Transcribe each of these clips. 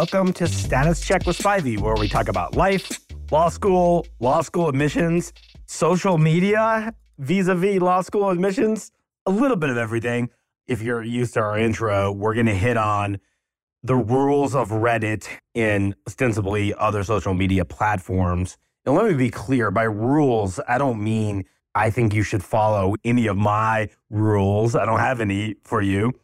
Welcome to Status Check with Spivey, where we talk about life, law school, law school admissions, social media, vis a vis law school admissions, a little bit of everything. If you're used to our intro, we're going to hit on the rules of Reddit and ostensibly other social media platforms. And let me be clear by rules, I don't mean I think you should follow any of my rules. I don't have any for you.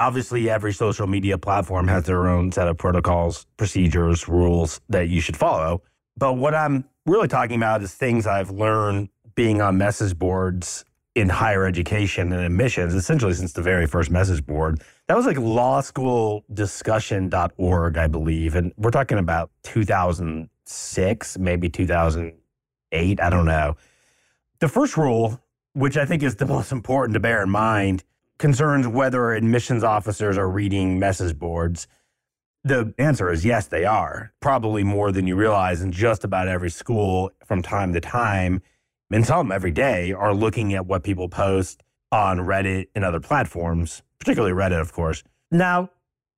Obviously, every social media platform has their own set of protocols, procedures, rules that you should follow. But what I'm really talking about is things I've learned being on message boards in higher education and admissions, essentially since the very first message board. That was like lawschooldiscussion.org, I believe. And we're talking about 2006, maybe 2008. I don't know. The first rule, which I think is the most important to bear in mind, concerns whether admissions officers are reading message boards. The answer is yes, they are. Probably more than you realize in just about every school from time to time, and some every day, are looking at what people post on Reddit and other platforms, particularly Reddit, of course. Now,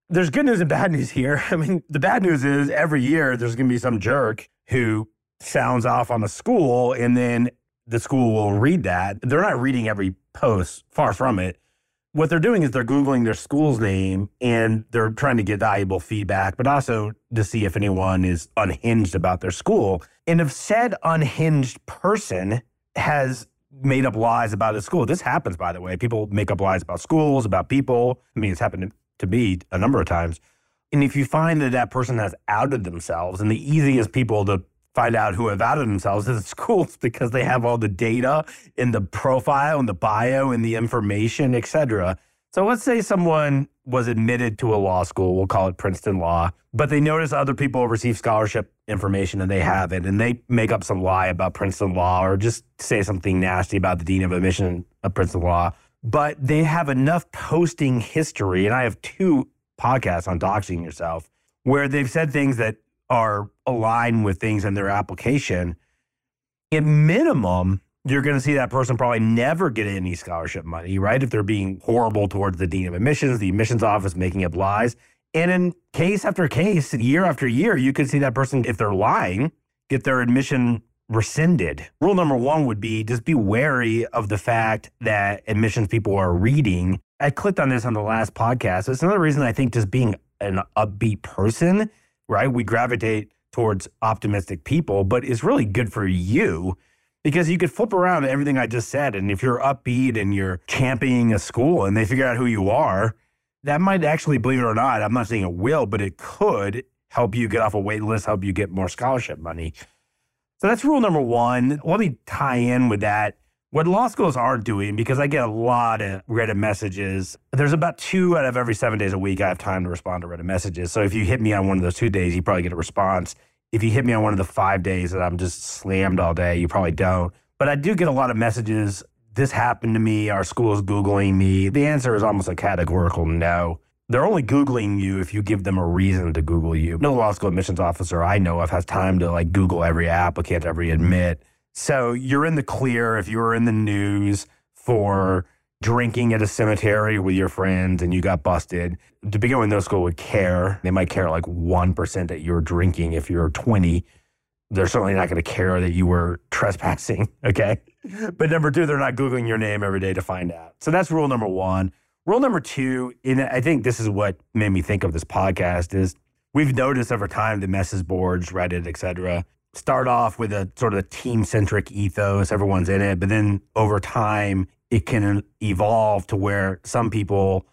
there's good news and bad news here. I mean, the bad news is every year there's going to be some jerk who sounds off on the school and then the school will read that. They're not reading every post, far from it what they're doing is they're Googling their school's name and they're trying to get valuable feedback, but also to see if anyone is unhinged about their school. And if said unhinged person has made up lies about a school, this happens, by the way. People make up lies about schools, about people. I mean, it's happened to me a number of times. And if you find that that person has outed themselves, and the easiest people to find out who have outed themselves is schools because they have all the data in the profile and the bio and the information, et cetera. So let's say someone was admitted to a law school, we'll call it Princeton Law, but they notice other people receive scholarship information and they haven't, and they make up some lie about Princeton Law or just say something nasty about the Dean of Admission of Princeton Law. But they have enough posting history, and I have two podcasts on doxing yourself where they've said things that are aligned with things in their application, at minimum, you're going to see that person probably never get any scholarship money, right? If they're being horrible towards the dean of admissions, the admissions office making up lies. And in case after case, year after year, you could see that person, if they're lying, get their admission rescinded. Rule number one would be just be wary of the fact that admissions people are reading. I clicked on this on the last podcast. It's another reason I think just being an upbeat person right? We gravitate towards optimistic people, but it's really good for you because you could flip around everything I just said. And if you're upbeat and you're championing a school and they figure out who you are, that might actually, believe it or not, I'm not saying it will, but it could help you get off a wait list, help you get more scholarship money. So that's rule number one. Let me tie in with that what law schools are doing, because I get a lot of Reddit messages, there's about two out of every seven days a week I have time to respond to Reddit messages. So if you hit me on one of those two days, you probably get a response. If you hit me on one of the five days that I'm just slammed all day, you probably don't. But I do get a lot of messages. This happened to me. Our school is Googling me. The answer is almost a categorical no. They're only Googling you if you give them a reason to Google you. No law school admissions officer I know of has time to like Google every applicant, every admit. So you're in the clear if you were in the news for drinking at a cemetery with your friends and you got busted. To begin with, no school would care. They might care like 1% that you're drinking if you're 20. They're certainly not going to care that you were trespassing. Okay. But number two, they're not Googling your name every day to find out. So that's rule number one. Rule number two, and I think this is what made me think of this podcast, is we've noticed over time the message boards, Reddit, et cetera, start off with a sort of a team centric ethos, everyone's in it, but then over time, it can evolve to where some people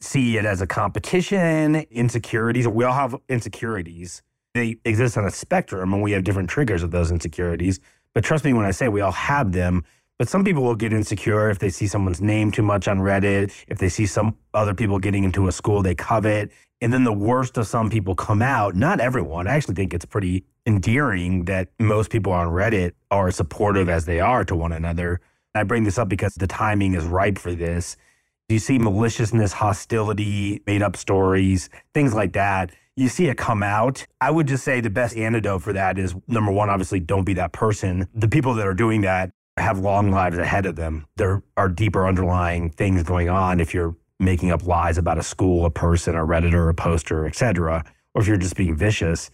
see it as a competition, insecurities. We all have insecurities. They exist on a spectrum and we have different triggers of those insecurities. But trust me when I say we all have them. But some people will get insecure if they see someone's name too much on Reddit, if they see some other people getting into a school they covet. And then the worst of some people come out. Not everyone. I actually think it's pretty endearing that most people on Reddit are supportive as they are to one another. I bring this up because the timing is ripe for this. You see maliciousness, hostility, made up stories, things like that. You see it come out. I would just say the best antidote for that is number one, obviously, don't be that person. The people that are doing that have long lives ahead of them. There are deeper underlying things going on if you're making up lies about a school, a person, a redditor, a poster, etc. or if you're just being vicious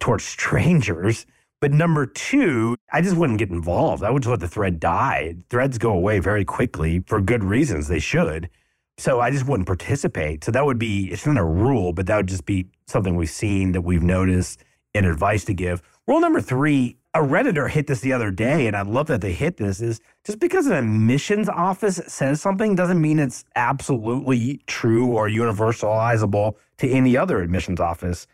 towards strangers. But number two, I just wouldn't get involved. I would just let the thread die. Threads go away very quickly for good reasons. They should. So I just wouldn't participate. So that would be, it's not a rule, but that would just be something we've seen that we've noticed and advice to give. Rule number three, a Redditor hit this the other day, and I love that they hit this, is just because an admissions office says something doesn't mean it's absolutely true or universalizable to any other admissions office.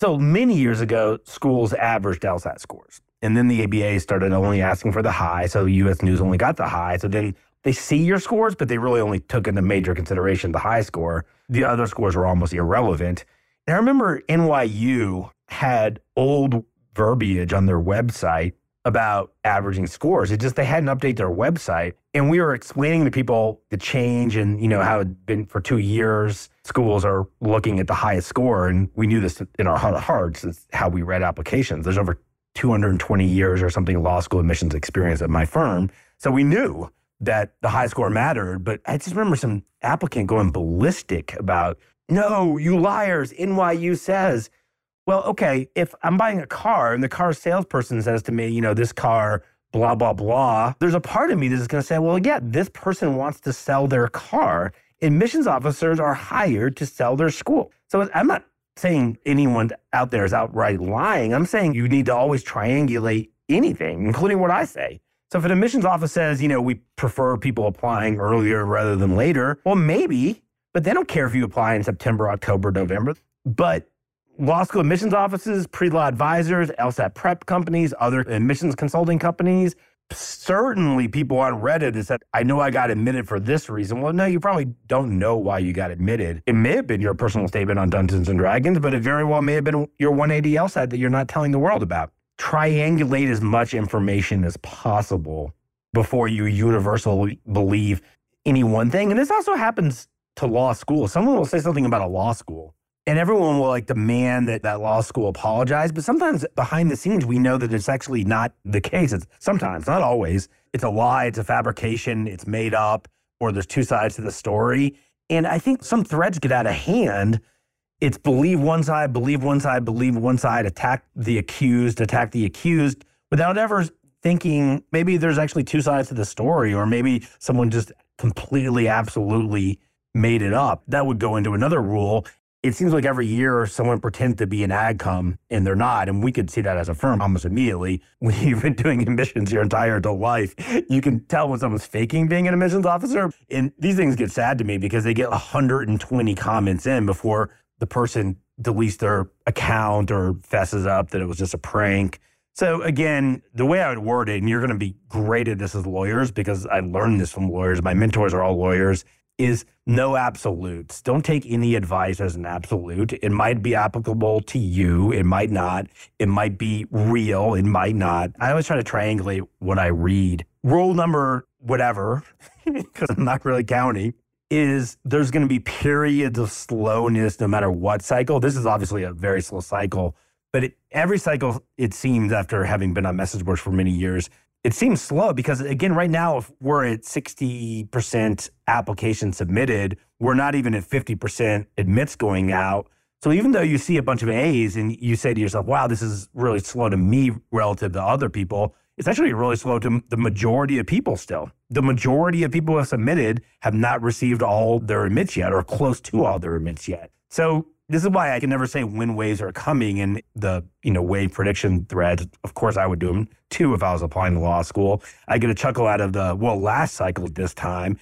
So many years ago, schools averaged LSAT scores. And then the ABA started only asking for the high. So US News only got the high. So then they see your scores, but they really only took into major consideration the high score. The other scores were almost irrelevant. And I remember NYU had old verbiage on their website about averaging scores. It just they hadn't updated their website, and we were explaining to people the change and you know how it'd been for two years. Schools are looking at the highest score, and we knew this in our heart of hearts. Is how we read applications. There's over 220 years or something law school admissions experience at my firm, so we knew that the high score mattered. But I just remember some applicant going ballistic about, "No, you liars! NYU says." Well, okay, if I'm buying a car and the car salesperson says to me, you know, this car, blah, blah, blah, there's a part of me that's going to say, well, yeah, this person wants to sell their car. Admissions officers are hired to sell their school. So I'm not saying anyone out there is outright lying. I'm saying you need to always triangulate anything, including what I say. So if an admissions office says, you know, we prefer people applying earlier rather than later, well, maybe, but they don't care if you apply in September, October, November. But law school admissions offices, pre-law advisors, LSAT prep companies, other admissions consulting companies. Certainly, people on Reddit that said, I know I got admitted for this reason. Well, no, you probably don't know why you got admitted. It may have been your personal statement on Dungeons and Dragons, but it very well may have been your 180 LSAT that you're not telling the world about. Triangulate as much information as possible before you universally believe any one thing. And this also happens to law school. Someone will say something about a law school and everyone will like demand that that law school apologize but sometimes behind the scenes we know that it's actually not the case. It's sometimes not always. It's a lie it's a fabrication it's made up or there's two sides to the story. And i think some threads get out of hand. It's believe one side believe one side believe one side attack the accused attack the accused without ever thinking maybe there's actually two sides to the story or maybe someone just completely absolutely made it up. That would go into another rule it seems like every year someone pretends to be an AdCom and they're not. And we could see that as a firm almost immediately. When you've been doing admissions your entire adult life, you can tell when someone's faking being an admissions officer. And these things get sad to me because they get 120 comments in before the person deletes their account or fesses up that it was just a prank. So again, the way I would word it, and you're going to be great at this as lawyers because I learned this from lawyers. My mentors are all lawyers is no absolutes. Don't take any advice as an absolute. It might be applicable to you, it might not. It might be real, it might not. I always try to triangulate what I read. Rule number whatever, because I'm not really counting, is there's going to be periods of slowness no matter what cycle. This is obviously a very slow cycle, but it, every cycle, it seems, after having been on message boards for many years, it seems slow because again right now if we're at 60% applications submitted we're not even at 50% admits going out. So even though you see a bunch of a's and you say to yourself wow this is really slow to me relative to other people it's actually really slow to the majority of people still. The majority of people who have submitted have not received all their admits yet or close to all their admits yet. So this is why I can never say when waves are coming in the you know wave prediction threads. Of course, I would do them too if I was applying to law school. I get a chuckle out of the well, last cycle this time.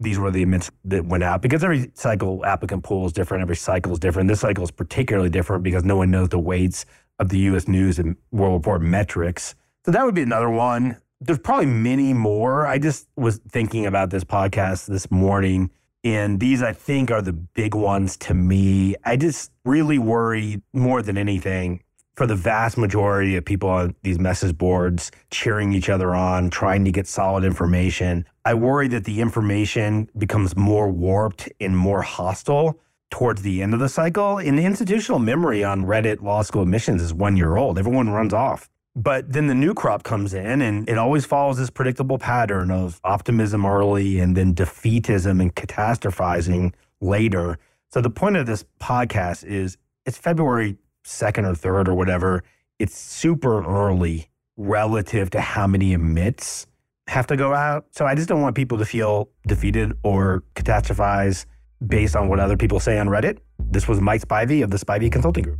These were the admits that went out because every cycle applicant pool is different. Every cycle is different. This cycle is particularly different because no one knows the weights of the U.S. News and World Report metrics. So that would be another one. There's probably many more. I just was thinking about this podcast this morning and these, I think, are the big ones to me. I just really worry more than anything for the vast majority of people on these message boards cheering each other on, trying to get solid information. I worry that the information becomes more warped and more hostile towards the end of the cycle. And the institutional memory on Reddit law school admissions is one year old. Everyone runs off. But then the new crop comes in and it always follows this predictable pattern of optimism early and then defeatism and catastrophizing later. So the point of this podcast is it's February 2nd or 3rd or whatever. It's super early relative to how many admits have to go out. So I just don't want people to feel defeated or catastrophize based on what other people say on Reddit. This was Mike Spivey of the Spivey Consulting Group.